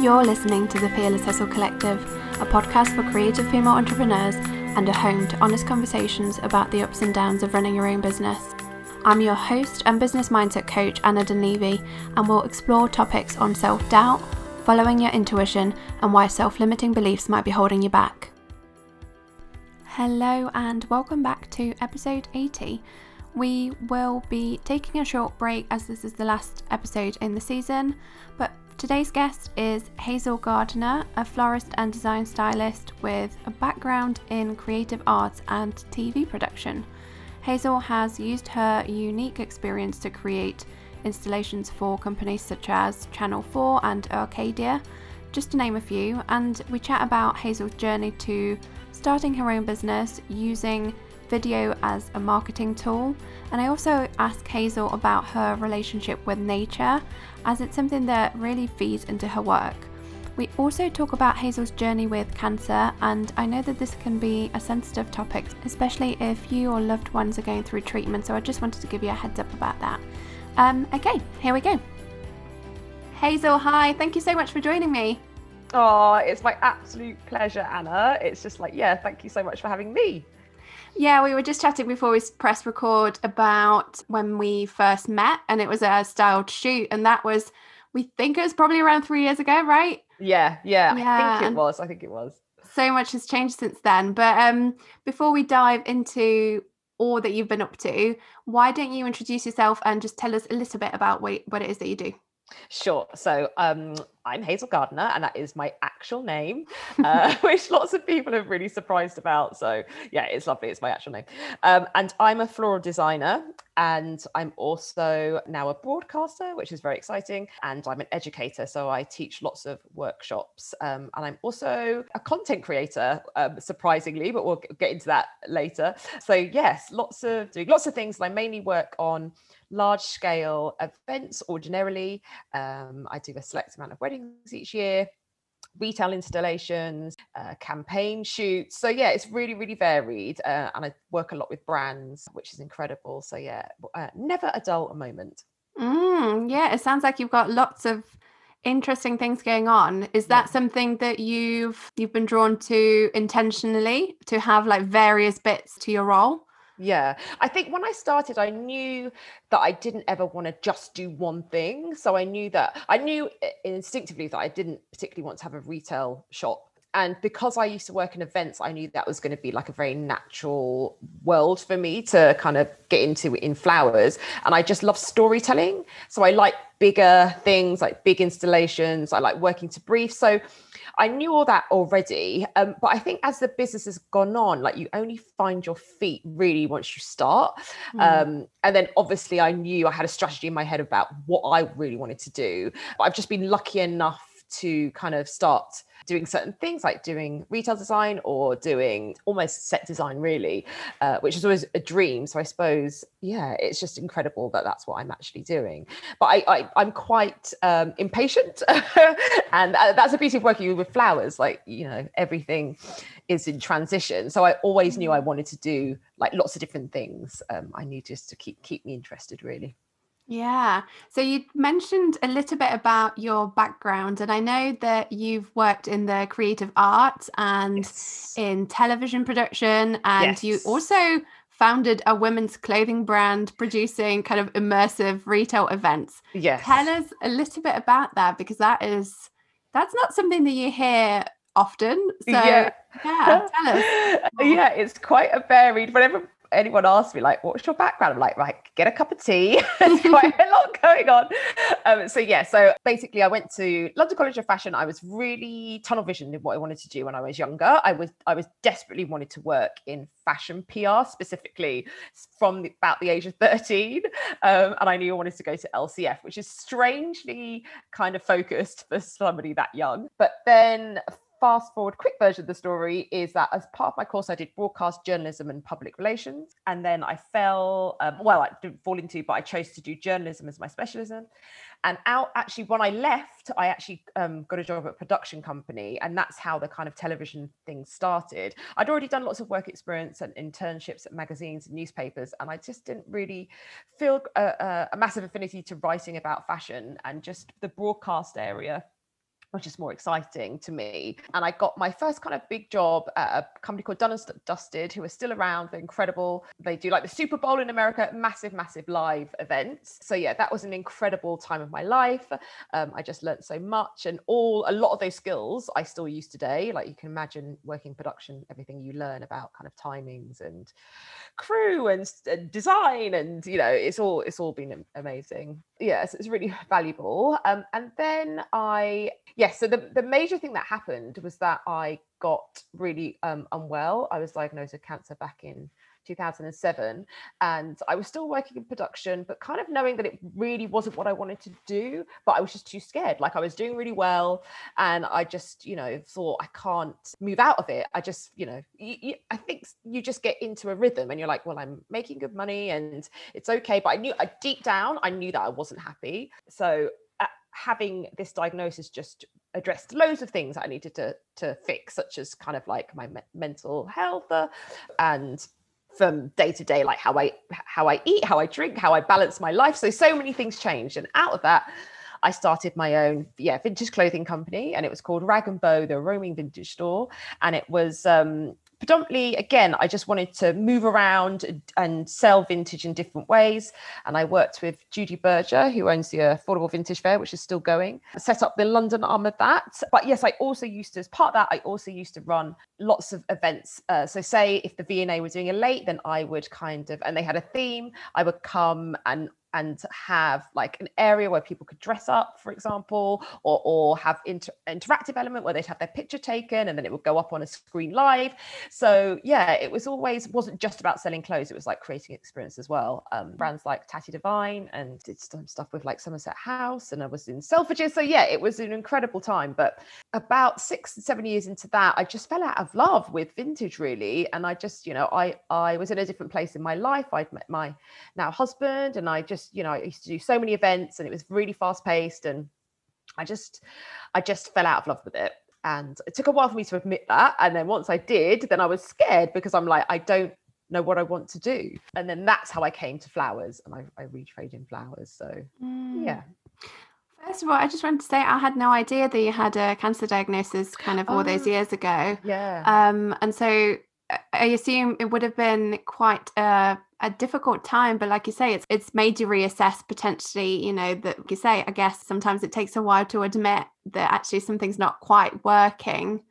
You're listening to the Fearless Hustle Collective, a podcast for creative female entrepreneurs and a home to honest conversations about the ups and downs of running your own business. I'm your host and business mindset coach, Anna Dunleavy, and we'll explore topics on self doubt, following your intuition, and why self limiting beliefs might be holding you back. Hello, and welcome back to episode 80. We will be taking a short break as this is the last episode in the season, but today's guest is Hazel Gardner, a florist and design stylist with a background in creative arts and TV production. Hazel has used her unique experience to create installations for companies such as Channel 4 and Arcadia, just to name a few, and we chat about Hazel's journey to starting her own business using video as a marketing tool. And I also ask Hazel about her relationship with nature, as it's something that really feeds into her work. We also talk about Hazel's journey with cancer, and I know that this can be a sensitive topic, especially if you or loved ones are going through treatment. So I just wanted to give you a heads up about that. Um, okay, here we go. Hazel, hi, thank you so much for joining me. Oh, it's my absolute pleasure, Anna. It's just like, yeah, thank you so much for having me. Yeah, we were just chatting before we press record about when we first met, and it was a styled shoot, and that was, we think it was probably around three years ago, right? Yeah, yeah, yeah I think it was. I think it was. So much has changed since then. But um, before we dive into all that you've been up to, why don't you introduce yourself and just tell us a little bit about what, what it is that you do? Sure. So um, I'm Hazel Gardner, and that is my actual name, uh, which lots of people are really surprised about. So yeah, it's lovely. It's my actual name. Um, and I'm a floral designer, and I'm also now a broadcaster, which is very exciting. And I'm an educator, so I teach lots of workshops. Um, and I'm also a content creator, um, surprisingly, but we'll get into that later. So yes, lots of doing lots of things. I mainly work on large scale events ordinarily. Um, I do a select amount of weddings each year, retail installations, uh, campaign shoots. So yeah, it's really, really varied. Uh, and I work a lot with brands, which is incredible. So yeah, uh, never a dull moment. Mm, yeah, it sounds like you've got lots of interesting things going on is that yeah. something that you've you've been drawn to intentionally to have like various bits to your role yeah. I think when I started, I knew that I didn't ever want to just do one thing. So I knew that I knew eh, instinctively that I didn't particularly want to have a retail shop. And because I used to work in events, I knew that was going to be like a very natural world for me to kind of get into in flowers. And I just love storytelling. So I like bigger things, like big installations. I like working to brief. So I knew all that already. Um, but I think as the business has gone on, like you only find your feet really once you start. Mm. Um, and then obviously I knew I had a strategy in my head about what I really wanted to do. But I've just been lucky enough to kind of start doing certain things like doing retail design or doing almost set design really uh, which is always a dream. So i suppose yeah it's just incredible that that's what i'm actually doing. But i, I am quite um, impatient. And that's the beauty of working with flowers like you know everything is in transition. So i always knew i mm. wanted to do like lots of different things um, i knew just to keep keep me interested really yeah. So you mentioned a little bit about your background, and I know that you've worked in the creative arts and yes. in television production, and yes. you also founded a women's clothing brand producing kind of immersive retail events. Yes. Tell us a little bit about that because that is that's not something that you hear often. So yeah, yeah tell us. yeah, it's quite a varied. Whenever anyone asks me like what's your background? I'm like right get a cup of tea. There's quite a lot going on. Um, so yeah so basically i went to london college of fashion. I was really tunnel visioned in what i wanted to do when i was younger. I was i was desperately wanted to work in fashion pr specifically from the, about the age of 13 um, and i knew i wanted to go to lcf which is strangely kind of focused for somebody that young. But then fast forward quick version of the story is that as part of my course i did broadcast journalism and public relations and then i fell um, well i didn't fall into but i chose to do journalism as my specialism. And out actually when i left i actually um, got a job at a production company and that's how the kind of television thing started. I'd already done lots of work experience and internships at magazines and newspapers and i just didn't really feel a, a, a massive affinity to writing about fashion and just the broadcast area which is more exciting to me. And I got my first kind of big job at a company called Done and Dusted, who are still around. They're incredible. They do like the Super Bowl in America, massive, massive live events. So yeah, that was an incredible time of my life. Um, I just learned so much, and all a lot of those skills I still use today. Like you can imagine working production, everything you learn about kind of timings and crew and, and design, and you know, it's all it's all been amazing. Yes, it's really valuable. Um, and then I yes, so the, the major thing that happened was that I got really um, unwell. I was diagnosed with cancer back in 2007 and I was still working in production but kind of knowing that it really wasn't what I wanted to do but I was just too scared. Like I was doing really well and I just you know thought I can't move out of it. I just you know you, you, I think you just get into a rhythm and you're like well I'm making good money and it's okay but I knew I deep down I knew that I wasn't happy. So having this diagnosis just addressed loads of things I needed to to fix, such as kind of like my me- mental health uh, and from day to day, like how I how I eat, how I drink, how I balance my life. So so many things changed, and out of that. I started my own, yeah, vintage clothing company, and it was called Rag and Bow, the roaming vintage store, and it was um, predominantly again i just wanted to move around and sell vintage in different ways. And i worked with judy berger who owns the affordable vintage fair which is still going set up the london arm of that. But yes i also used to as part of that i also used to run lots of events. Uh, so say if the V&A were doing a late then i would kind of and they had a theme i would come and and have like an area where people could dress up, for example, or, or have inter- interactive element where they'd have their picture taken and then it would go up on a screen live. So yeah, it was always wasn't just about selling clothes; it was like creating experience as well. Um, brands like Tatty Devine and did some stuff with like Somerset House, and I was in Selfridges. So yeah, it was an incredible time. But about six, seven years into that, I just fell out of love with vintage really, and I just you know I I was in a different place in my life. I'd met my now husband, and I just just you know i used to do so many events and it was really fast paced and i just i just fell out of love with it and it took a while for me to admit that and then once i did then i was scared because i'm like i don't know what i want to do and then that's how i came to flowers and i, I retrade in flowers so mm. yeah First of all, I just wanted to say I had no idea that you had a cancer diagnosis kind of all oh, those years ago. Yeah. Um, and so I assume it would have been quite a, a difficult time, but like you say, it's it's made you reassess potentially. You know that like you say, I guess sometimes it takes a while to admit that actually something's not quite working,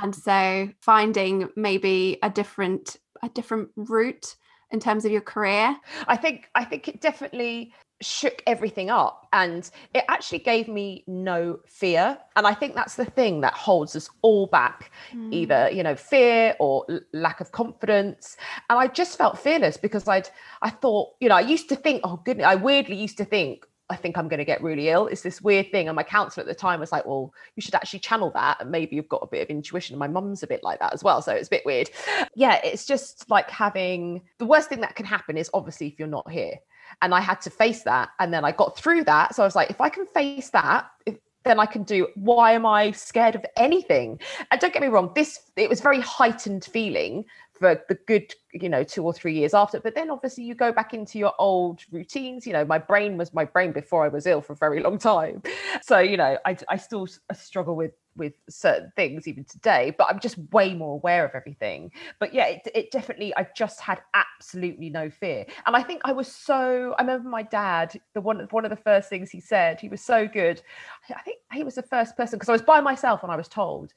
and so finding maybe a different a different route in terms of your career. I think I think it definitely shook everything up and it actually gave me no fear and i think that's the thing that holds us all back mm. either you know fear or l- lack of confidence and i just felt fearless because i'd i thought you know i used to think oh goodness i weirdly used to think I think I'm going to get really ill. It's this weird thing. And my counselor at the time was like, well, you should actually channel that. And maybe you've got a bit of intuition. And my mum's a bit like that as well. So it's a bit weird. Yeah, it's just like having the worst thing that can happen is obviously if you're not here and I had to face that. And then I got through that. So I was like, if I can face that, if, then I can do. Why am I scared of anything? And don't get me wrong, this it was very heightened feeling for the good, you know, two or three years after. But then obviously you go back into your old routines. You know, my brain was my brain before I was ill for a very long time. So, you know, I, I still struggle with with certain things even today but i'm just way more aware of everything. But yeah it, it, definitely i just had absolutely no fear. And i think i was so i remember my dad the one one of the first things he said he was so good. I think he was the first person because i was by myself and i was told.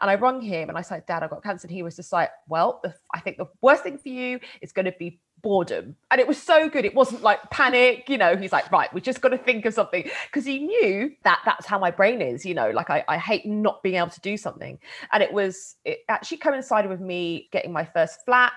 And i rung him and i said dad i got cancer. And he was just like well i think the worst thing for you is going to be boredom. And it was so good. It wasn't like panic, you know, he's like, right, we just got to think of something. Because he knew that that's how my brain is, you know, like I, I hate not being able to do something. And it was, it actually coincided with me getting my first flat.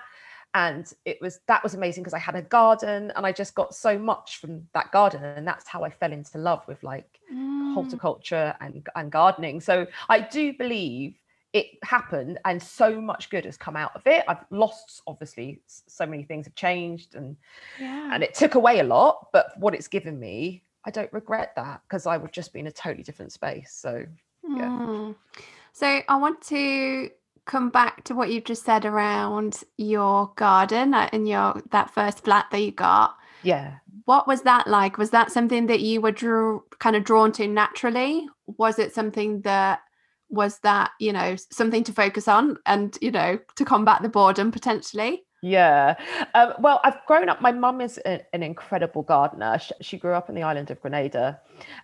And it was that was amazing because I had a garden and I just got so much from that garden. And that's how I fell into love with like mm. horticulture and, and gardening. So I do believe it happened and so much good has come out of it. I've lost obviously so many things have changed and yeah. and it took away a lot but what it's given me i don't regret that because i would just be in a totally different space so yeah. Mm. so i want to come back to what you've just said around your garden uh, and your that first flat that you got. Yeah. What was that like? Was that something that you were drew, kind of drawn to naturally? Was it something that was that you know something to focus on and you know to combat the boredom potentially yeah. Um, well, I've grown up. My mum is a, an incredible gardener. She, she, grew up in the island of Grenada,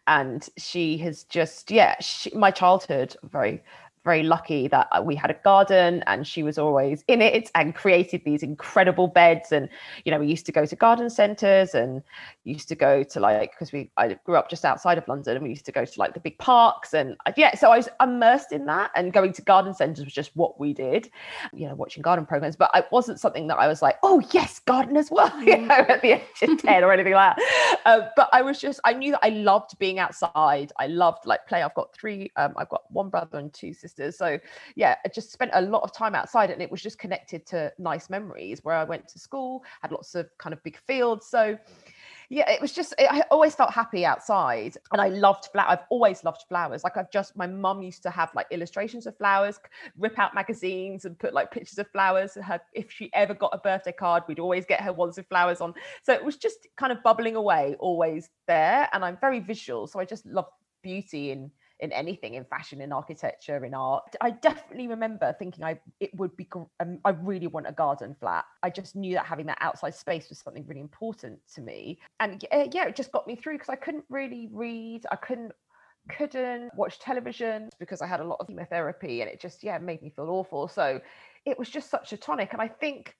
and she has just yeah. She, my childhood very very lucky that uh, we had a garden and she was always in it and created these incredible beds. And you know we used to go to garden centers and used to go to like because we I grew up just outside of London and we used to go to like the big parks. And yeah so I was immersed in that and going to garden centers was just what we did you know watching garden programs. But it wasn't something that I was like oh yes garden as well you mm. know at the age of 10 or anything like that. Uh, but I was just I knew that I loved being outside. I loved like play. I've got three um, I've got one brother and two sisters sisters. So yeah, I just spent a lot of time outside and it was just connected to nice memories where I went to school, had lots of kind of big fields. So yeah, it was just I always felt happy outside, and I loved flowers. I've always loved flowers. Like I've just my mum used to have like illustrations of flowers, rip out magazines and put like pictures of flowers. Her if she ever got a birthday card, we'd always get her ones with flowers on. So it was just kind of bubbling away, always there. And I'm very visual, so I just love beauty and in anything in fashion in architecture in art. I definitely remember thinking i it would be um, i really want a garden flat. I just knew that having that outside space was something really important to me. And uh, yeah it just got me through because i couldn't really read i couldn't couldn't watch television because i had a lot of chemotherapy and it just yeah made me feel awful. So it was just such a tonic. And i think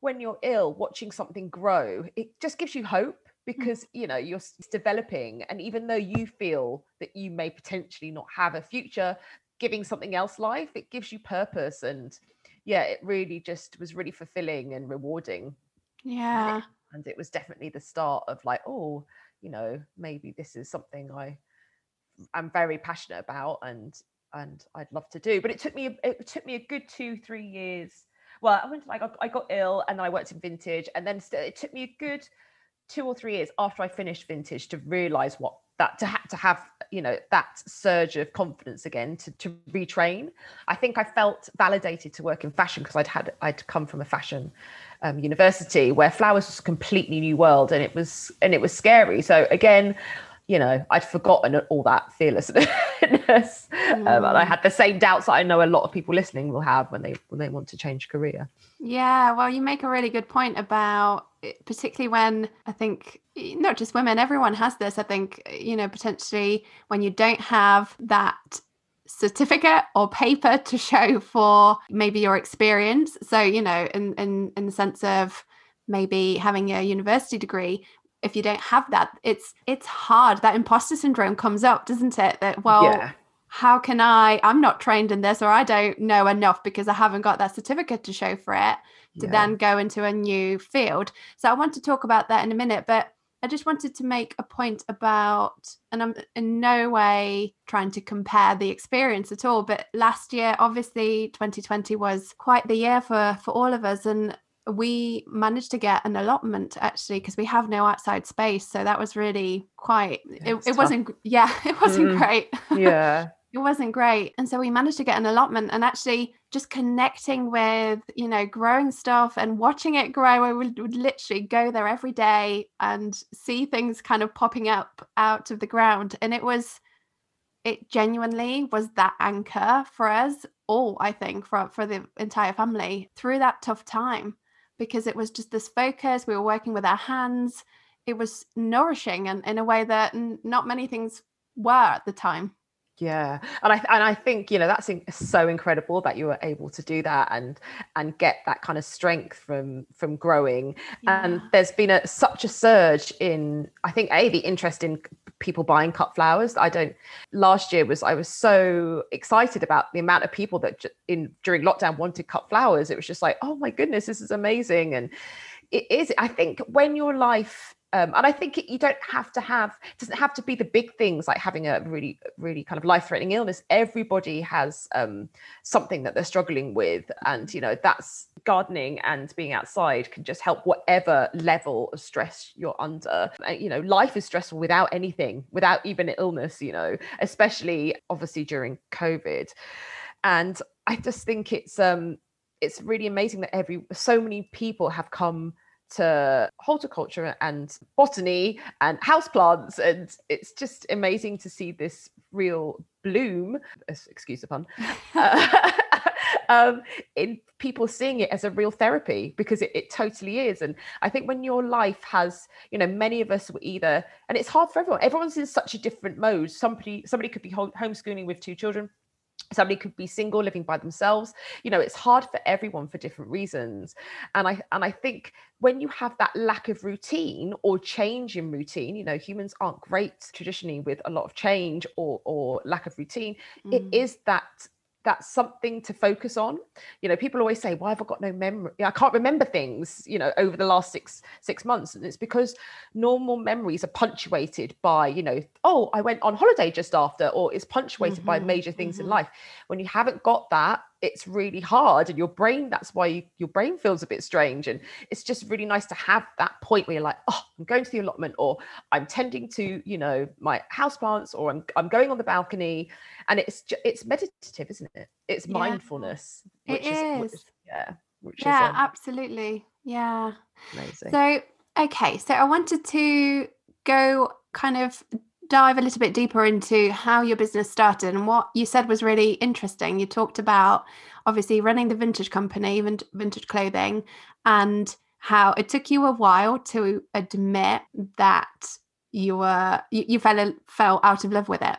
when you're ill watching something grow it just gives you hope. Mm. because you know you're developing and even though you feel that you may potentially not have a future giving something else life it gives you purpose and yeah it really just was really fulfilling and rewarding. Yeah and it, and it was definitely the start of like oh you know maybe this is something i i'm very passionate about and and i'd love to do. But it took me it took me a good two three years. Well i went like I got ill and then i worked in vintage and then it took me a good two or three years after I finished vintage to realize what that to have to have you know that surge of confidence again to, to retrain. I think i felt validated to work in fashion because i'd had i'd come from a fashion um, university where flowers was a completely new world and it was and it was scary. So again you know, I'd forgotten all that fearlessness, mm. um, and I mm. had the same doubts that I know a lot of people listening will have when they when they want to change career. Yeah, well, you make a really good point about particularly when I think not just women, everyone has this. I think you know potentially when you don't have that certificate or paper to show for maybe your experience. So you know, in in in the sense of maybe having a university degree if you don't have that it's it's hard that imposter syndrome comes up doesn't it that well yeah. how can i i'm not trained in this or i don't know enough because i haven't got that certificate to show for it to yeah. then go into a new field so i want to talk about that in a minute but I just wanted to make a point about, and I'm in no way trying to compare the experience at all, but last year, obviously, 2020 was quite the year for for all of us, and we managed to get an allotment actually because we have no outside space so that was really quite yeah, it, it wasn't yeah it wasn't mm. great. Yeah. It wasn't great and so we managed to get an allotment and actually just connecting with you know growing stuff and watching it grow i would, would literally go there every day and see things kind of popping up out of the ground and it was it genuinely was that anchor for us all i think for for the entire family through that tough time because it was just this focus. We were working with our hands. It was nourishing and in a way that not many things were at the time yeah and i and i think you know that's so incredible that you were able to do that and and get that kind of strength from from growing yeah. and there's been a such a surge in i think a the interest in people buying cut flowers. I don't last year was i was so excited about the amount of people that in during lockdown wanted cut flowers. It was just like oh my goodness this is amazing. And it is i think when your life um, and I think it, you don't have to have doesn't have to be the big things like having a really really kind of life threatening illness. Everybody has um, something that they're struggling with, and you know that's gardening and being outside can just help whatever level of stress you're under. You know, life is stressful without anything, without even illness. You know, especially obviously during COVID, and I just think it's um it's really amazing that every so many people have come to horticulture and botany and houseplants and it's just amazing to see this real bloom excuse the pun uh, um, in people seeing it as a real therapy because it, it totally is. And i think when your life has you know many of us were either and it's hard for everyone everyone's in such a different mode. Somebody somebody could be homeschooling with two children. Somebody could be single living by themselves. You know it's hard for everyone for different reasons. And i and i think when you have that lack of routine or change in routine you know humans aren't great traditionally with a lot of change or or lack of routine mm. it is that that's something to focus on you know people always say why have i got no memory i can't remember things you know over the last six six months and it's because normal memories are punctuated by you know oh i went on holiday just after or it's punctuated mm-hmm, by major things mm-hmm. in life when you haven't got that it's really hard and your brain that's why you, your brain feels a bit strange and it's just really nice to have that point where you're like oh i'm going to the allotment or i'm tending to you know my house plants or i'm, I'm going on the balcony and it's it's meditative isn't it? It's yeah. mindfulness which it is, Which, yeah which yeah is, um, absolutely. Yeah. amazing. So okay so i wanted to go kind of dive a little bit deeper into how your business started and what you said was really interesting. You talked about obviously running the vintage company, vintage clothing, and how it took you a while to admit that you were you, you fell fell out of love with it.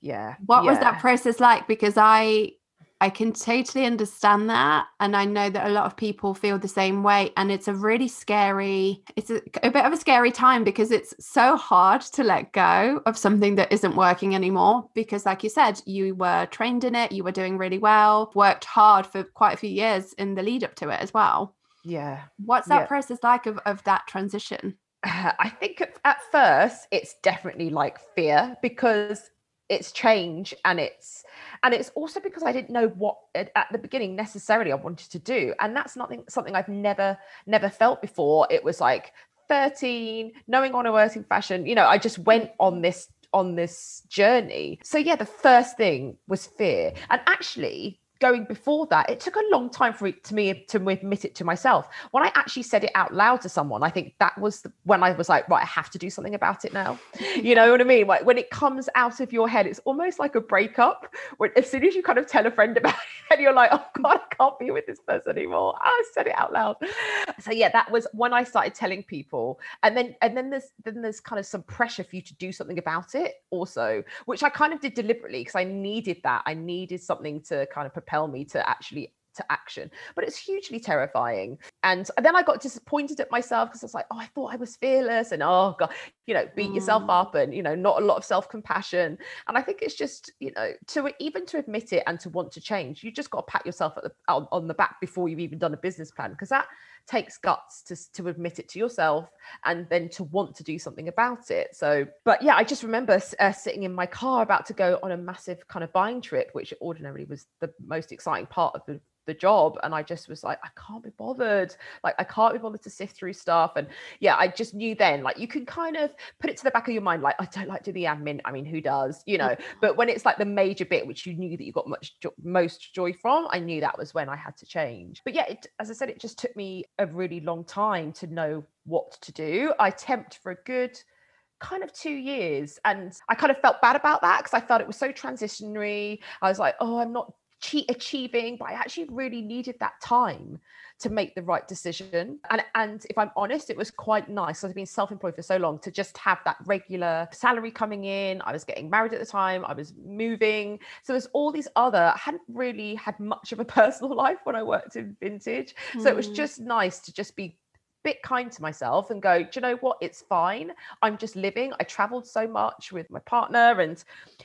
Yeah. What yeah. was that process like? Because I I can totally understand that. And I know that a lot of people feel the same way. And it's a really scary, it's a, a, bit of a scary time because it's so hard to let go of something that isn't working anymore. Because, like you said, you were trained in it, you were doing really well, worked hard for quite a few years in the lead up to it as well. Yeah. What's that yeah. process like of, of that transition? I think at first it's definitely like fear because it's change and it's and it's also because i didn't know what at the beginning necessarily i wanted to do. And that's nothing something i've never never felt before. It was like 13 knowing on a working fashion you know i just went on this on this journey. So yeah the first thing was fear. And actually going before that, it took a long time for it to me to admit it to myself. When I actually said it out loud to someone, I think that was the, when I was like, right, I have to do something about it now. you know what I mean? Like when it comes out of your head, it's almost like a breakup. When as soon as you kind of tell a friend about it, and you're like, oh God, I can't be with this person anymore. I said it out loud. So yeah, that was when I started telling people, and then and then there's then there's kind of some pressure for you to do something about it also, which I kind of did deliberately because I needed that. I needed something to kind of propel me to actually to action. But it's hugely terrifying. And then i got disappointed at myself because i was like oh i thought i was fearless and oh god you know beat mm. yourself up and you know not a lot of self-compassion. And i think it's just you know to even to admit it and to want to change you just got to pat yourself the, on, on the back before you've even done a business plan because that takes guts to, to admit it to yourself and then to want to do something about it. So, but yeah, I just remember uh, sitting in my car about to go on a massive kind of buying trip, which ordinarily was the most exciting part of the the job. And i just was like i can't be bothered. Like i can't be bothered to sift through stuff. And yeah i just knew then like you can kind of put it to the back of your mind like i don't like to do the admin. I mean who does? You know? But when it's like the major bit which you knew that you got much jo- most joy from i knew that was when i had to change. But yeah it, as i said it just took me a really long time to know what to do. I temped for a good kind of two years and i kind of felt bad about that because i felt it was so transitionary. I was like oh i'm not achieving, but I actually really needed that time to make the right decision. And and if I'm honest, it was quite nice. I've been self-employed for so long to just have that regular salary coming in. I was getting married at the time. I was moving. So there's all these other. I hadn't really had much of a personal life when I worked in vintage. Mm. So it was hmm. just nice to just be bit kind to myself and go, do you know what? It's fine. I'm just living. I traveled so much with my partner. And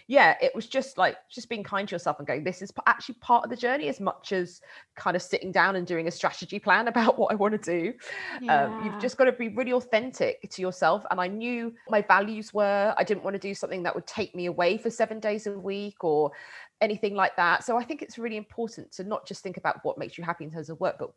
yeah, it was just like just being kind to yourself and going, this is actually part of the journey as much as kind of sitting down and doing a strategy plan about what I want to do. Yeah. Um, you've just got to be really authentic to yourself. And I knew my values were, I didn't want to do something that would take me away for seven days a week or anything like that. So I think it's really important to not just think about what makes you happy in terms of work, but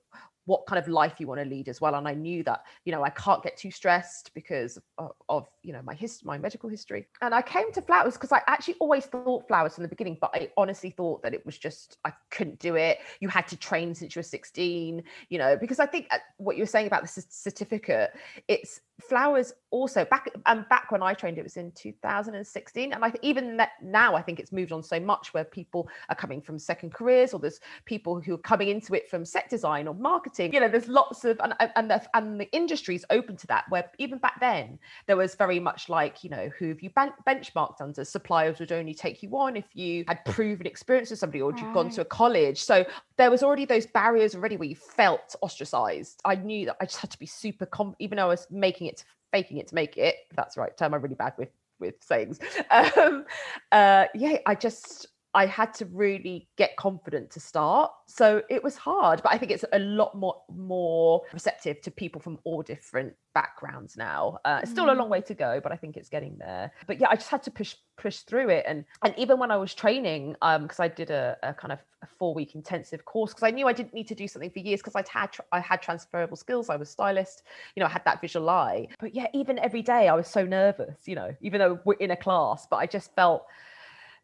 what kind of life you want to lead as well. And I knew that, you know, I can't get too stressed because of, of you know, my history, my medical history. And I came to flowers because I actually always thought flowers from the beginning, but I honestly thought that it was just, I couldn't do it. You had to train since you were 16, you know, because I think uh, what you were saying about the certificate, it's, flowers also back and back when I trained, it was in 2016. And I even now I think it's moved on so much where people are coming from second careers or there's people who are coming into it from set design or marketing. You know, there's lots of and and the, and the industry is open to that. Where even back then there was very much like you know who have you ben- benchmarked under? Suppliers would only take you on if you had proven experience with somebody or right. you'd gone to a college. So there was already those barriers already where you felt ostracized. I knew that I just had to be super, com- even though I was making it, to faking it to make it. that's the right term. I'm really bad with with sayings. Um, uh, yeah, I just I had to really get confident to start. So it was hard, but I think it's a lot more more receptive to people from all different backgrounds now. Uh, it's still a long mm. way to go, but I think it's getting there. But yeah, I just had to push push through it, and and even when I was training, um, because I did a, a, kind of a four week intensive course, because I knew I didn't need to do something for years, because I'd had I had transferable skills. I was stylist, you know, I had that visual eye. But yeah, even every day I was so nervous, you know, even though we're in a class, but I just felt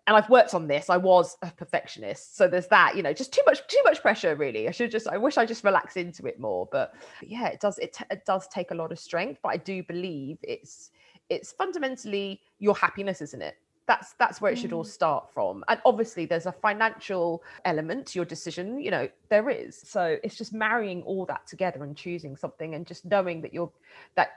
and I've worked on this. I was a perfectionist, so there's that. You know, just too much, too much pressure. Really, I should just. I wish I just relax into it more. But yeah, it does. It, t- it does take a lot of strength. But I do believe it's it's fundamentally your happiness, isn't it? That's that's where it should all mm. start from. And obviously, there's a financial element to your decision. You know, there is. So it's just marrying all that together and choosing something, and just knowing that you're that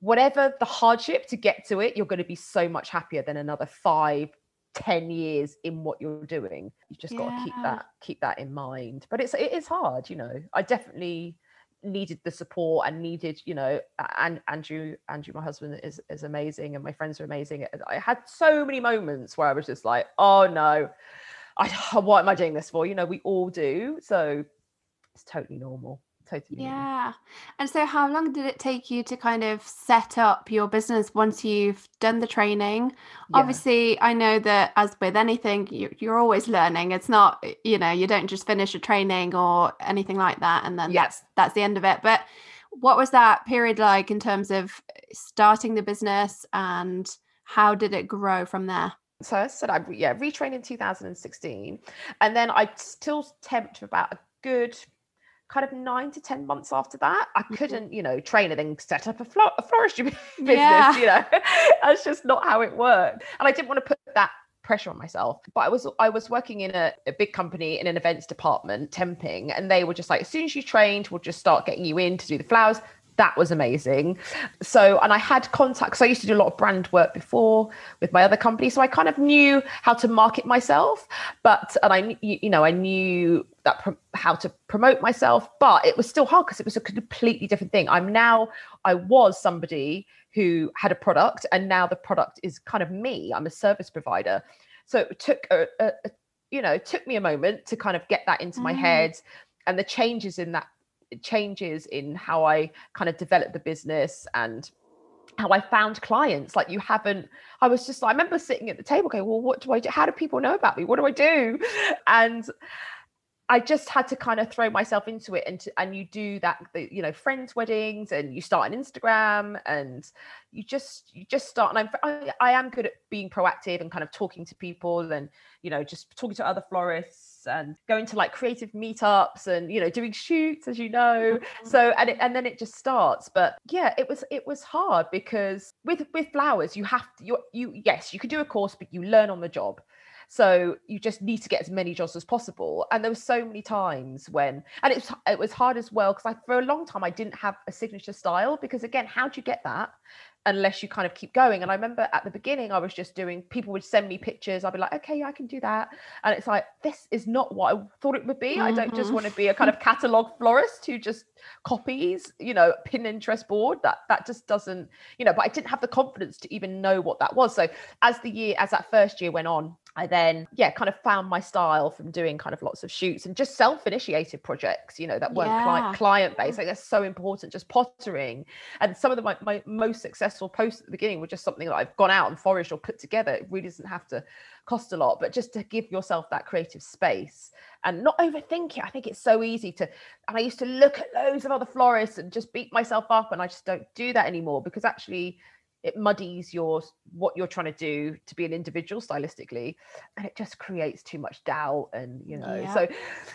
whatever the hardship to get to it, you're going to be so much happier than another five 10 years in what you're doing. You just yeah. got to keep that keep that in mind. But it's it is hard you know. I definitely needed the support and needed you know and andrew andrew my husband is is amazing and my friends are amazing. I had so many moments where i was just like oh no. I what am i doing this for? You know we all do. So it's totally normal totally yeah. And so how long did it take you to kind of set up your business once you've done the training? Yeah. obviously i know that as with anything you, are always learning. It's not you know you don't just finish a training or anything like that and then yeah. that's that's the end of it. But what was that period like in terms of starting the business and how did it grow from there? So I said I yeah retrained in 2016 and then I still temped for about a good kind of nine to 10 months after that, I mm-hmm. couldn't, you know, train and then set up a, flo- a floristry business, yeah. you know, that's just not how it worked. And I didn't want to put that pressure on myself but i was i was working in a, a, big company in an events department temping and they were just like as soon as you trained we'll just start getting you in to do the flowers that was amazing. So, and I had contacts. I used to do a lot of brand work before with my other company, so I kind of knew how to market myself. But and I, you know, I knew that pro- how to promote myself, but it was still hard because it was a completely different thing. I'm now, I was somebody who had a product, and now the product is kind of me. I'm a service provider, so it took a, a, a you know, it took me a moment to kind of get that into mm. my head and the changes in that changes in how I kind of developed the business and how I found clients. Like you haven't, I was just, I remember sitting at the table going, well, what do I do? How do people know about me? What do I do? And I just had to kind of throw myself into it and to, and you do that you know friends weddings and you start an Instagram and you just you just start and I'm I, I am good at being proactive and kind of talking to people and you know just talking to other florists and going to like creative meetups and you know doing shoots as you know. Mm-hmm. so and it, and then it just starts. But yeah it was it was hard because with with flowers you have to you you yes you can do a course but you learn on the job so you just need to get as many jobs as possible. And there were so many times when, and it was, it was hard as well because I for a long time I didn't have a signature style because again, how do you get that? unless you kind of keep going. And I remember at the beginning, I was just doing, people would send me pictures. I'd be like, okay, I can do that. And it's like, this is not what I thought it would be. Mm-hmm. I don't just mm-hmm. want to be a kind of catalog florist who just copies, you know, Pinterest board. That that just doesn't, you know, but I didn't have the confidence to even know what that was. So as the year, as that first year went on, I then, yeah, kind of found my style from doing kind of lots of shoots and just self-initiated projects, you know, that weren't yeah. client based. Hmm. Like that's so important, just pottering. And some of the, my, my most successful posts at the beginning were just something that I've gone out and foraged or put together. It really doesn't have to cost a lot, but just to give yourself that creative space and not overthink it. I think it's so easy to, and I used to look at loads of other florists and just beat myself up. And I just don't do that anymore because actually it muddies your what you're trying to do to be an individual stylistically and it just creates too much doubt and you know yeah. so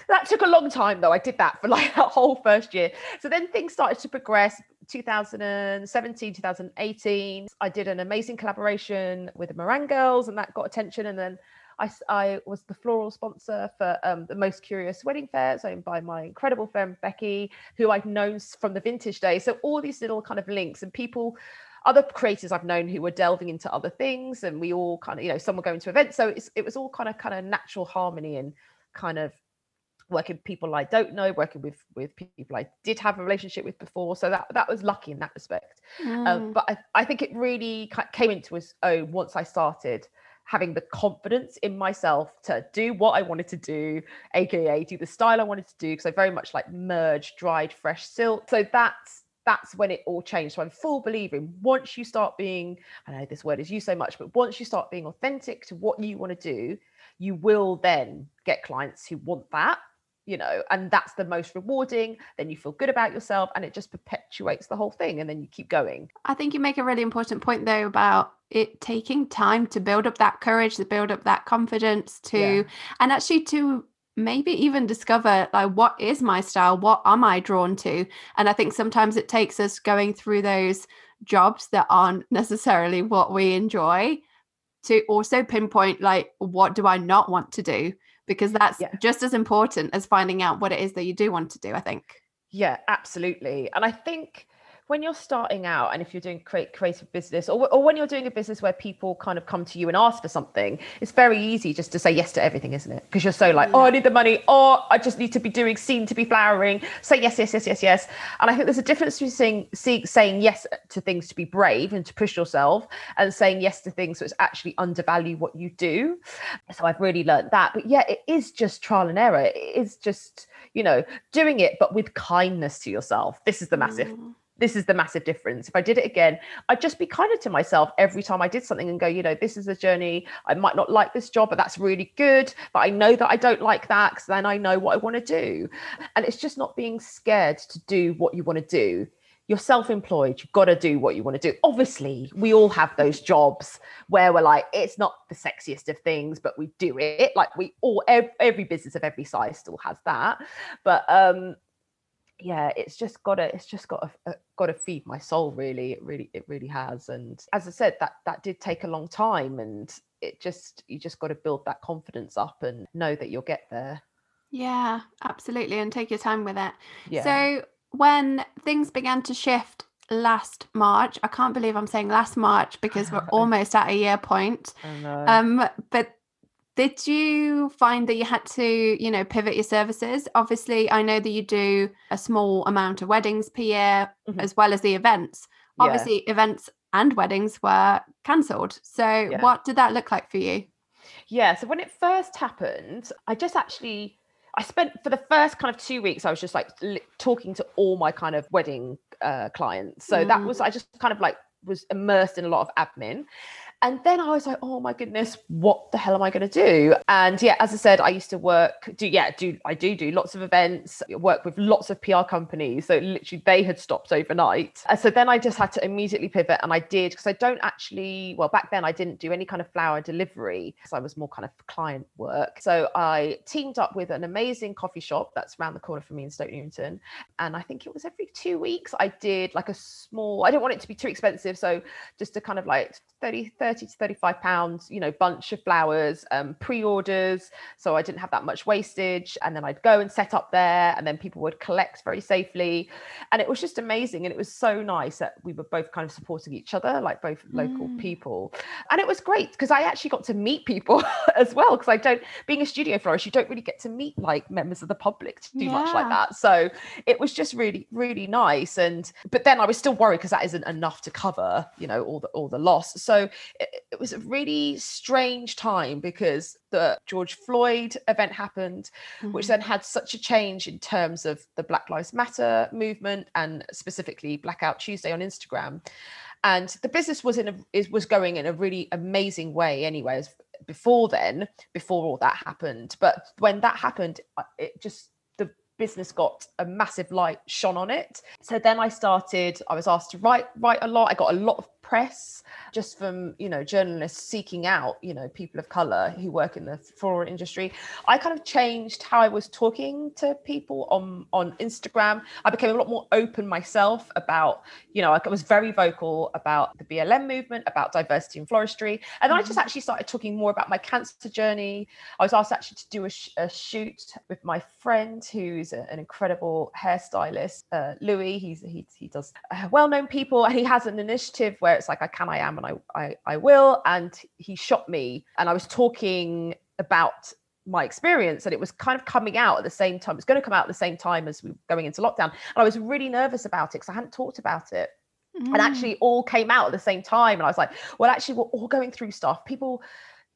that took a long time though i did that for like a whole first year so then things started to progress 2017, 2018, I did an amazing collaboration with the Moran Girls, and that got attention. And then I, I was the floral sponsor for um, the Most Curious Wedding Fairs, owned by my incredible friend Becky, who I've known from the vintage days. So all these little kind of links and people other creators I've known who were delving into other things, and we all kind of, you know, some were going to events. So it was all kind of kind of natural harmony and kind of working with people I don't know, working with with people I did have a relationship with before. So that that was lucky in that respect. Um, mm. but I, I think it really came into its own once I started having the confidence in myself to do what I wanted to do, aka do the style I wanted to do, because I very much like merge dried fresh silk. So that's that's when it all changed. So I'm full believer in once you start being, I know this word is used so much, but once you start being authentic to what you want to do, you will then get clients who want that you know and that's the most rewarding then you feel good about yourself and it just perpetuates the whole thing and then you keep going i think you make a really important point though about it taking time to build up that courage to build up that confidence to yeah. and actually to maybe even discover like what is my style? What am i drawn to? And i think sometimes it takes us going through those jobs that aren't necessarily what we enjoy to also pinpoint like what do i not want to do? Because that's yeah. just as important as finding out what it is that you do want to do i think. Yeah absolutely. And i think when you're starting out and if you're doing create creative business or, or when you're doing a business where people kind of come to you and ask for something it's very easy just to say yes to everything isn't it? Because you're so like oh i need the money. Or i just need to be doing seen to be flowering. Say yes yes yes yes yes. And i think there's a difference between saying, saying yes to things to be brave and to push yourself and saying yes to things which actually undervalue what you do. So i've really learned that. But yeah it is just trial and error. It is just you know doing it but with kindness to yourself. This is the massive mm this is the massive difference. If I did it again, I'd just be kinder to myself every time I did something and go, you know, this is a journey. I might not like this job, but that's really good. But I know that I don't like that because then I know what I want to do. And it's just not being scared to do what you want to do. You're self employed, you've got to do what you want to do. Obviously, we all have those jobs where we're like, it's not the sexiest of things, but we do it. Like we all, every business of every size still has that. But, um, yeah it's just gotta it's just gotta uh, gotta feed my soul really it really it really has and as i said that that did take a long time and it just you just got to build that confidence up and know that you'll get there. Yeah absolutely and take your time with it. Yeah. so when things began to shift last march i can't believe i'm saying last march because we're almost at a year point um but did you find that you had to, you know, pivot your services? Obviously, I know that you do a small amount of weddings per year mm-hmm. as well as the events. Yeah. Obviously, events and weddings were cancelled. So, yeah. what did that look like for you? Yeah, so when it first happened, I just actually I spent for the first kind of two weeks, I was just like li- talking to all my kind of wedding uh, clients. So mm. that was, I just kind of like was immersed in a lot of admin. And then I was like, oh my goodness, what the hell am I going to do? And yeah, as I said, I used to work, do, yeah, do, I do do lots of events, work with lots of PR companies. So literally they had stopped overnight. And so then I just had to immediately pivot. And I did, because I don't actually, well, back then I didn't do any kind of flower delivery because I was more kind of client work. So I teamed up with an amazing coffee shop that's around the corner from me in Stoke Newington. And I think it was every two weeks I did like a small, I didn't want it to be too expensive. So just to kind of like 30, 30 to 35 pounds, you know, bunch of flowers, um, pre-orders. So I didn't have that much wastage. And then I'd go and set up there and then people would collect very safely. And it was just amazing. And it was so nice that we were both kind of supporting each other, like both local mm. people. And it was great because I actually got to meet people as well. Because I don't, being a studio florist, you don't really get to meet like members of the public too yeah. much like that. So it was just really, really nice. And, but then I was still worried because that isn't enough to cover, you know, all the, all the loss. So it, was a really strange time because the George Floyd event happened, mm-hmm. which then had such a change in terms of the Black Lives Matter movement and specifically Blackout Tuesday on Instagram. And the business was in a is, was going in a really amazing way, anyways. Before then, before all that happened, but when that happened, it just the business got a massive light shone on it. So then I started, I was asked to write write a lot. I got a lot of press just from you know journalists seeking out you know people of color who work in the floral industry i kind of changed how i was talking to people on on instagram i became a lot more open myself about you know i was very vocal about the blm movement about diversity in floristry and then mm-hmm. i just mm-hmm. actually started talking more about my cancer journey i was asked actually to do a, sh- a shoot with my friend who's a, an incredible hairstylist uh, louis he's he, he does uh, well-known people and he has an initiative where it's like i can i am and I, I i will. And he shot me and i was talking about my experience and it was kind of coming out at the same time. It's going to come out at the same time as we were going into lockdown. And i was really nervous about it because i hadn't talked about it. Mm. and actually all came out at the same time. And i was like well actually we're all going through stuff. People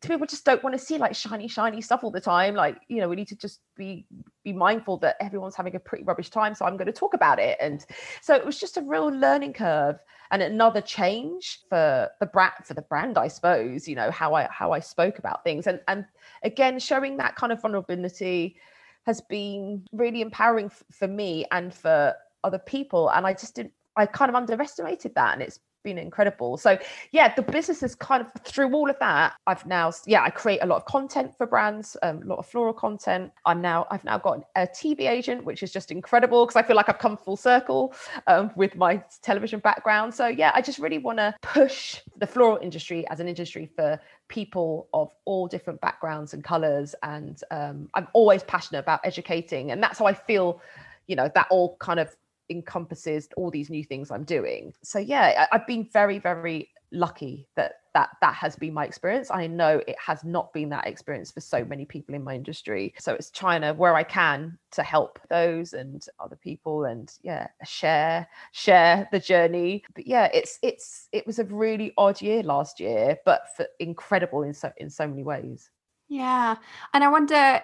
people just don't want to see like shiny shiny stuff all the time like you know we need to just be be mindful that everyone's having a pretty rubbish time so i'm going to talk about it. And so it was just a real learning curve and another change for the brand for the brand i suppose you know how i how i spoke about things. And and again showing that kind of vulnerability has been really empowering f- for me and for other people and i just didn't i kind of underestimated that and it's been incredible. So yeah, the business is kind of through all of that. I've now yeah, I create a lot of content for brands, um, a lot of floral content. I'm now I've now got a TV agent, which is just incredible because I feel like I've come full circle um, with my television background. So yeah, I just really want to push the floral industry as an industry for people of all different backgrounds and colors. And um, I'm always passionate about educating, and that's how I feel. You know that all kind of encompasses all these new things I'm doing. So yeah, I've been very, very lucky that that that has been my experience. I know it has not been that experience for so many people in my industry. So it's trying to where I can to help those and other people and yeah, share share the journey. But yeah, it's it's it was a really odd year last year, but for incredible in so in so many ways. Yeah. And I wonder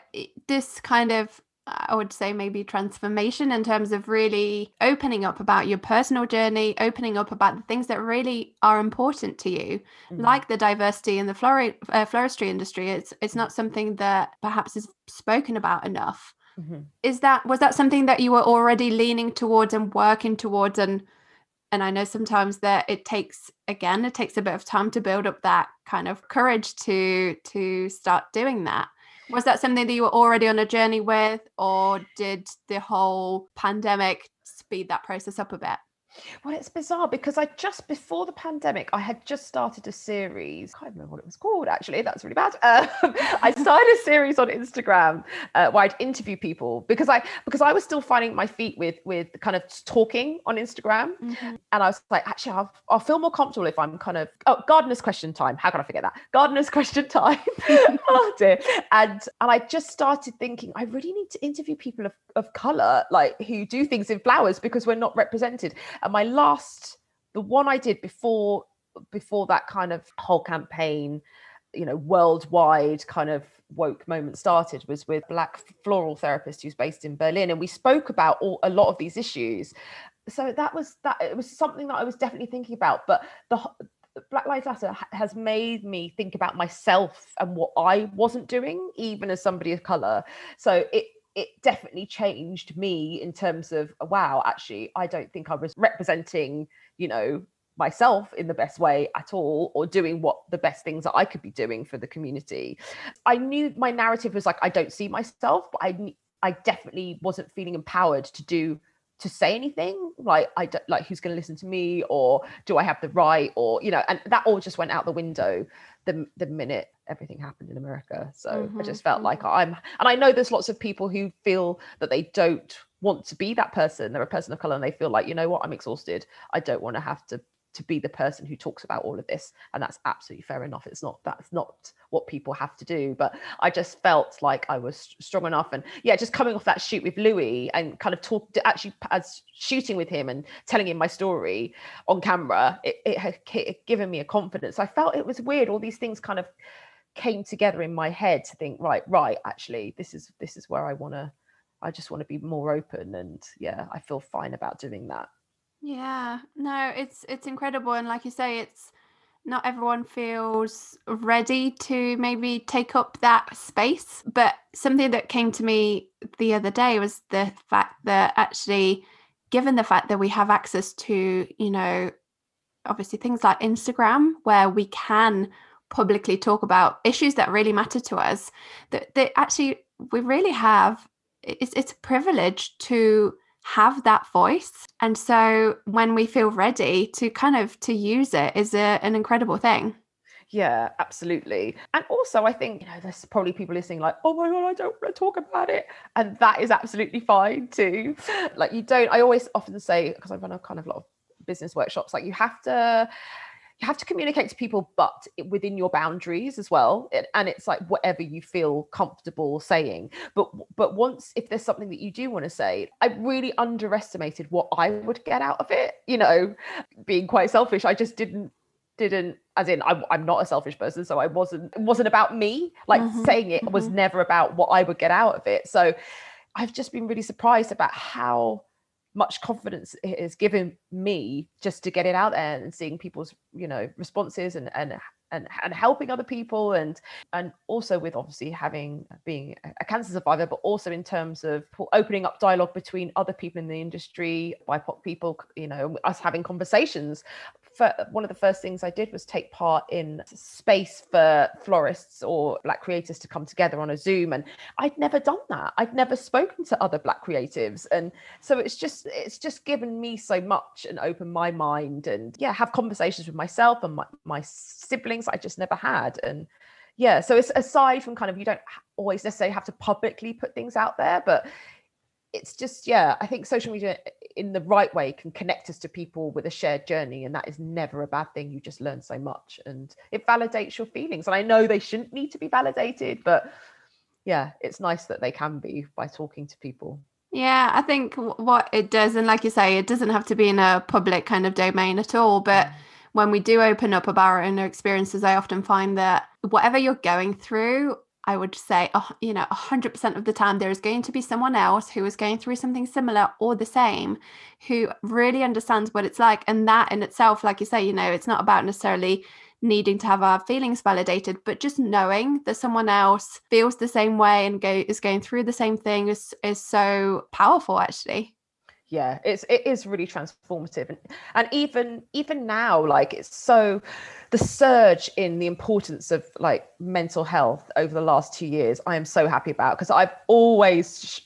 this kind of I would say maybe transformation in terms of really opening up about your personal journey, opening up about the things that really are important to you, mm-hmm. like the diversity in the flori- uh, floristry industry. It's it's not something that perhaps is spoken about enough. Mm-hmm. Is that was that something that you were already leaning towards and working towards and and I know sometimes that it takes again it takes a bit of time to build up that kind of courage to to start doing that was that something that you were already on a journey with, or did the whole pandemic speed that process up a bit? Well, it's bizarre because I just before the pandemic, I had just started a series. I can't remember what it was called actually. That's really bad. Um, I started a series on Instagram uh, where I'd interview people because I because I was still finding my feet with with kind of talking on Instagram, mm-hmm. and I was like, actually, I'll, I'll feel more comfortable if I'm kind of oh, gardener's question time. How can I forget that? Gardener's question time. oh dear. And and I just started thinking I really need to interview people of of color, like who do things in flowers because we're not represented. And my last, the one I did before before that kind of whole campaign, you know, worldwide kind of woke moment started was with black floral therapist who's based in Berlin, and we spoke about all, a lot of these issues. So that was that. It was something that I was definitely thinking about, but the Black Lives Matter has made me think about myself and what I wasn't doing, even as somebody of color. So it it definitely changed me in terms of wow actually i don't think i was representing you know myself in the best way at all or doing what the best things that i could be doing for the community. I knew my narrative was like i don't see myself but i i definitely wasn't feeling empowered to do to say anything like i don't like who's going to listen to me or do i have the right or you know and that all just went out the window the the minute everything happened in America. So mm-hmm, I just felt mm-hmm. like I'm, and I know there's lots of people who feel that they don't want to be that person. They're a person of color and they feel like, you know what, I'm exhausted. I don't want to have to to be the person who talks about all of this and that's absolutely fair enough. It's not that's not what people have to do but i just felt like i was strong enough. And yeah just coming off that shoot with louis and kind of talk actually as shooting with him and telling him my story on camera it, it had given me a confidence. I felt it was weird all these things kind of came together in my head to think right right actually this is this is where i want to i just want to be more open. And yeah i feel fine about doing that yeah, no, it's it's incredible, and like you say, it's not everyone feels ready to maybe take up that space. But something that came to me the other day was the fact that actually, given the fact that we have access to, you know, obviously things like Instagram, where we can publicly talk about issues that really matter to us, that, that actually we really have it's it's a privilege to have that voice. And so when we feel ready to kind of to use it is a, an incredible thing. Yeah absolutely. And also i think you know there's probably people listening like oh my god i don't want to talk about it. And that is absolutely fine too. Like you don't i always often say because i run a kind of lot of business workshops like you have to you have to communicate to people but within your boundaries as well and it's like whatever you feel comfortable saying. But but once if there's something that you do want to say i really underestimated what i would get out of it you know being quite selfish. I just didn't didn't as in I'm, I'm not a selfish person so i wasn't it wasn't about me. Like mm-hmm, saying it mm-hmm. was never about what i would get out of it. So i've just been really surprised about how much confidence it has given me just to get it out there and seeing people's you know responses and and and, and helping other people and and also with obviously having being a cancer survivor but also in terms of opening up dialogue between other people in the industry bipoc people you know us having conversations for one of the first things I did was take part in space for florists or black creators to come together on a Zoom. And I'd never done that. I'd never spoken to other black creatives. And so it's just it's just given me so much and opened my mind and yeah, have conversations with myself and my, my siblings I just never had. And yeah, so it's aside from kind of you don't always necessarily have to publicly put things out there, but it's just yeah i think social media in the right way can connect us to people with a shared journey and that is never a bad thing you just learn so much and it validates your feelings and i know they shouldn't need to be validated but yeah it's nice that they can be by talking to people yeah i think what it does and like you say it doesn't have to be in a public kind of domain at all but mm. When we do open up about our own experiences i often find that whatever you're going through I would say, uh, you know, 100% of the time, there is going to be someone else who is going through something similar or the same who really understands what it's like. And that in itself, like you say, you know, it's not about necessarily needing to have our feelings validated, but just knowing that someone else feels the same way and go, is going through the same thing is, is so powerful, actually yeah it's it is really transformative. And, and even even now like it's so the surge in the importance of like mental health over the last two years i am so happy about because i've always sh-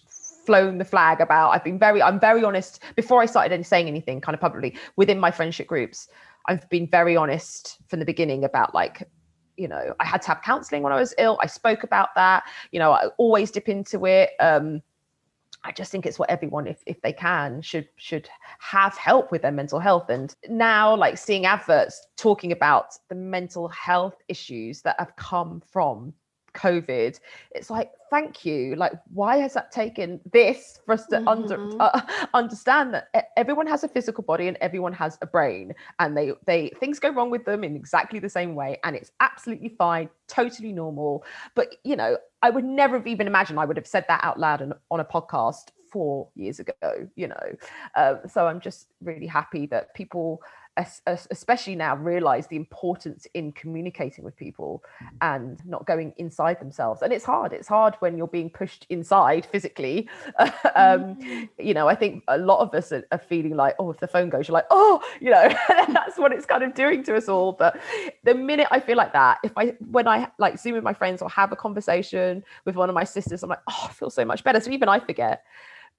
flown the flag about i've been very i'm very honest before i started any, saying anything kind of publicly within my friendship groups i've been very honest from the beginning about like you know i had to have counseling when i was ill i spoke about that you know i always dip into it um I just think it's what everyone, if, if they can, should should have help with their mental health. And now, like seeing adverts talking about the mental health issues that have come from COVID, it's like, thank you. Like, why has that taken this for us to mm-hmm. under, uh, understand that everyone has a physical body and everyone has a brain, and they they things go wrong with them in exactly the same way, and it's absolutely fine, totally normal. But you know, I would never have even imagined I would have said that out loud on, on a podcast four years ago. You know, uh, so I'm just really happy that people especially now realize the importance in communicating with people and not going inside themselves. And it's hard it's hard when you're being pushed inside physically. Um, mm. you know i think a lot of us are, are, feeling like oh if the phone goes you're like oh you know that's what it's kind of doing to us all. But the minute i feel like that if i when i like zoom with my friends or have a conversation with one of my sisters i'm like oh i feel so much better. So even i forget.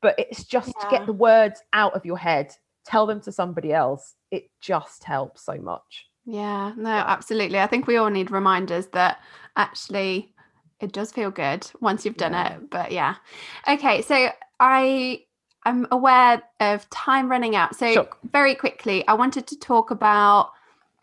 But it's just yeah. to get the words out of your head tell them to somebody else it just helps so much yeah no absolutely i think we all need reminders that actually it does feel good once you've done yeah. it but yeah okay so i i'm aware of time running out so sure. very quickly i wanted to talk about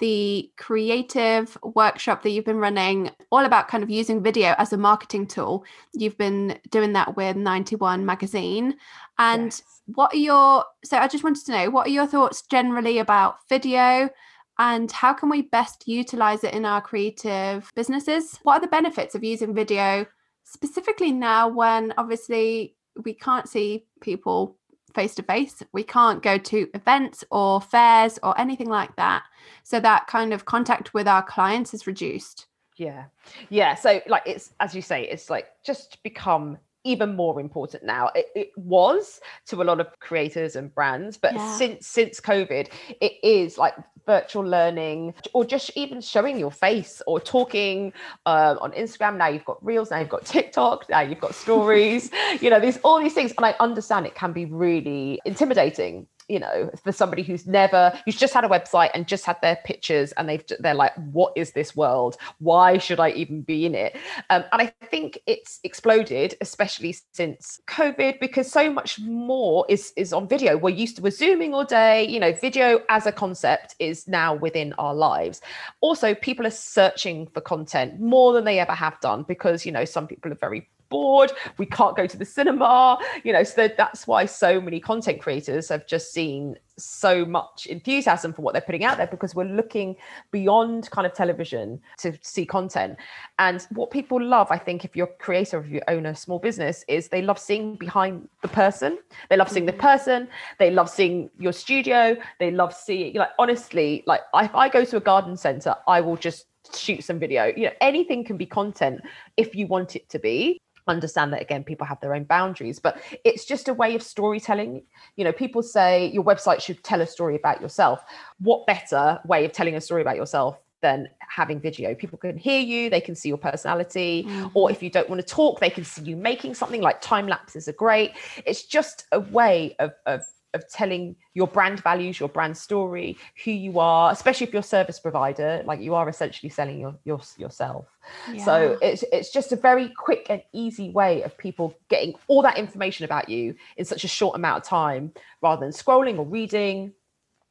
the creative workshop that you've been running, all about kind of using video as a marketing tool. You've been doing that with 91 Magazine. And yes. what are your, so I just wanted to know, what are your thoughts generally about video? And how can we best utilize it in our creative businesses? What are the benefits of using video specifically now when obviously we can't see people face to face. We can't go to events or fairs or anything like that. So that kind of contact with our clients is reduced. Yeah. Yeah. So like it's as you say, it's like just become even more important now. It, it, was to a lot of creators and brands, but yeah. since since COVID, it is like virtual learning or just even showing your face or talking uh, on Instagram. Now you've got Reels, now you've got TikTok, now you've got stories. you know, these all these things, and I understand it can be really intimidating you know for somebody who's never who's just had a website and just had their pictures and they've they're like what is this world? Why should i even be in it? Um, and i think it's exploded especially since covid because so much more is is on video. We're used to we're zooming all day you know video as a concept is now within our lives. Also people are searching for content more than they ever have done because you know some people are very bored we can't go to the cinema you know so that's why so many content creators have just seen so much enthusiasm for what they're putting out there because we're looking beyond kind of television to see content. And what people love i think if you're a creator or if you own a small business is they love seeing behind the person. They love seeing the mm-hmm. person. They love seeing your studio. They love seeing like honestly like if i go to a garden center i will just shoot some video. You know anything can be content if you want it to be understand that again people have their own boundaries but it's just a way of storytelling. You know people say your website should tell a story about yourself. What better way of telling a story about yourself than having video? People can hear you they can see your personality mm-hmm. or if you don't want to talk they can see you making something like time lapses are great. It's just a way of, of of telling your brand values, your brand story, who you are, especially if you're a service provider, like you are essentially selling your, your yourself. Yeah. So it's it's just a very quick and easy way of people getting all that information about you in such a short amount of time, rather than scrolling or reading.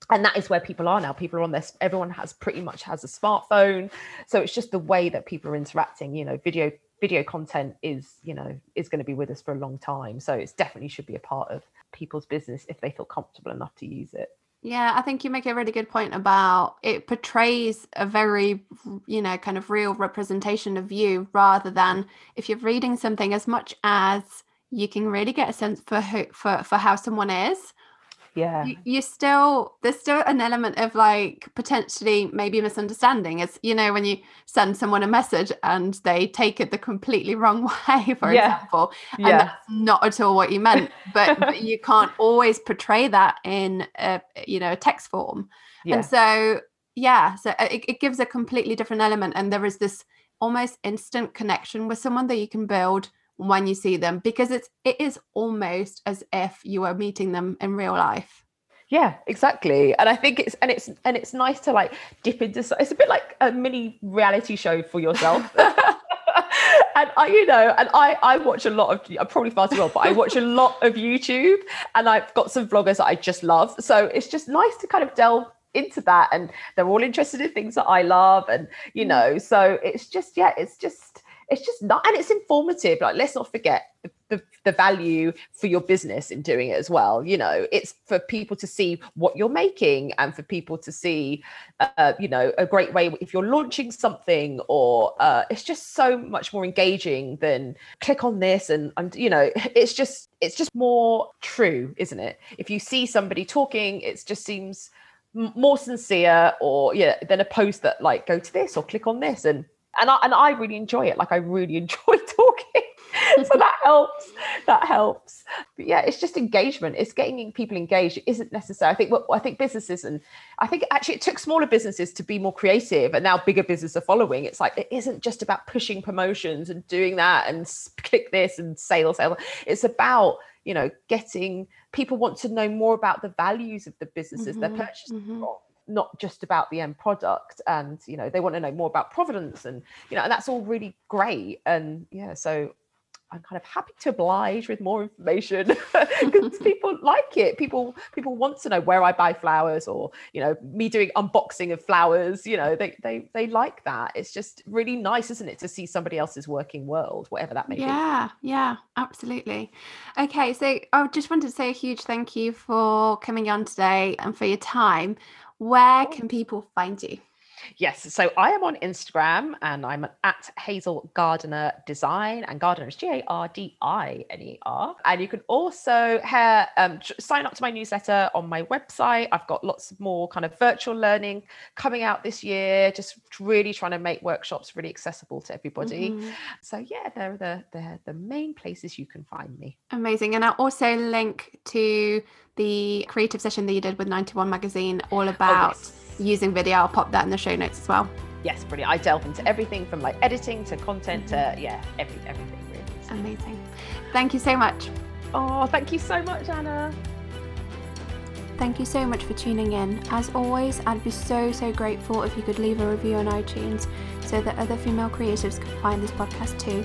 And that is where people are now. People are on this. Everyone has pretty much has a smartphone, so it's just the way that people are interacting. You know, video video content is you know is going to be with us for a long time. So it's definitely should be a part of people's business if they feel comfortable enough to use it. Yeah i think you make a really good point about it portrays a very you know kind of real representation of you rather than if you're reading something as much as you can really get a sense for who for for how someone is yeah you, you still there's still an element of like potentially maybe misunderstanding it's you know when you send someone a message and they take it the completely wrong way for yeah. example and yeah. that's not at all what you meant but, but you can't always portray that in a you know a text form yeah. and so yeah so uh, it, it gives a completely different element and there is this almost instant connection with someone that you can build when you see them because it's it is almost as if you are meeting them in real life yeah exactly and i think it's and it's and it's nice to like dip into it's a bit like a mini reality show for yourself and I, you know, and I, I watch a lot of, I'm probably far too well, but I watch a lot of YouTube, and I've got some vloggers that I just love. So it's just nice to kind of delve into that, and they're all interested in things that I love, and you mm. know, so it's just, yeah, it's just, it's just not and it's informative like let's not forget the, the, the, value for your business in doing it as well you know it's for people to see what you're making and for people to see uh, you know a great way if you're launching something or uh, it's just so much more engaging than click on this and and you know it's just it's just more true isn't it? If you see somebody talking it just seems more sincere or yeah than a post that like go to this or click on this and and I, and I really enjoy it. Like I really enjoy talking. so that helps. That helps. But yeah, it's just engagement. It's getting people engaged. It isn't necessary. I think what I think businesses and I think actually it took smaller businesses to be more creative, and now bigger businesses are following. It's like it isn't just about pushing promotions and doing that and click this and sales. sale. It's about you know getting people want to know more about the values of the businesses mm-hmm, they're purchasing mm-hmm. from not just about the end product and you know they want to know more about providence and you know and that's all really great and yeah so I'm kind of happy to oblige with more information because people like it. People people want to know where I buy flowers or you know me doing unboxing of flowers. You know they they they like that. It's just really nice, isn't it, to see somebody else's working world, whatever that may yeah, be. Yeah, yeah, absolutely. Okay, so I just wanted to say a huge thank you for coming on today and for your time where oh. can people find you? Yes, so I am on Instagram and I'm at Hazel Gardiner Design, and Gardiner is G A R D I N E R. And you can also ha- um, sign up to my newsletter on my website. I've got lots more kind of virtual learning coming out this year, just really trying to make workshops really accessible to everybody. Mm-hmm. So yeah, they're the, they're the main places you can find me. Amazing. And I'll also link to the creative session that you did with 91 Magazine all about. Oh, yes using video. I'll pop that in the show notes as well. Yes, brilliant. I delve into everything from like editing to content to mm-hmm. yeah, every, everything really. So. Amazing. Thank you so much. Oh, thank you so much, Anna. Thank you so much for tuning in. As always, I'd be so, so grateful if you could leave a review on iTunes so that other female creatives can find this podcast too.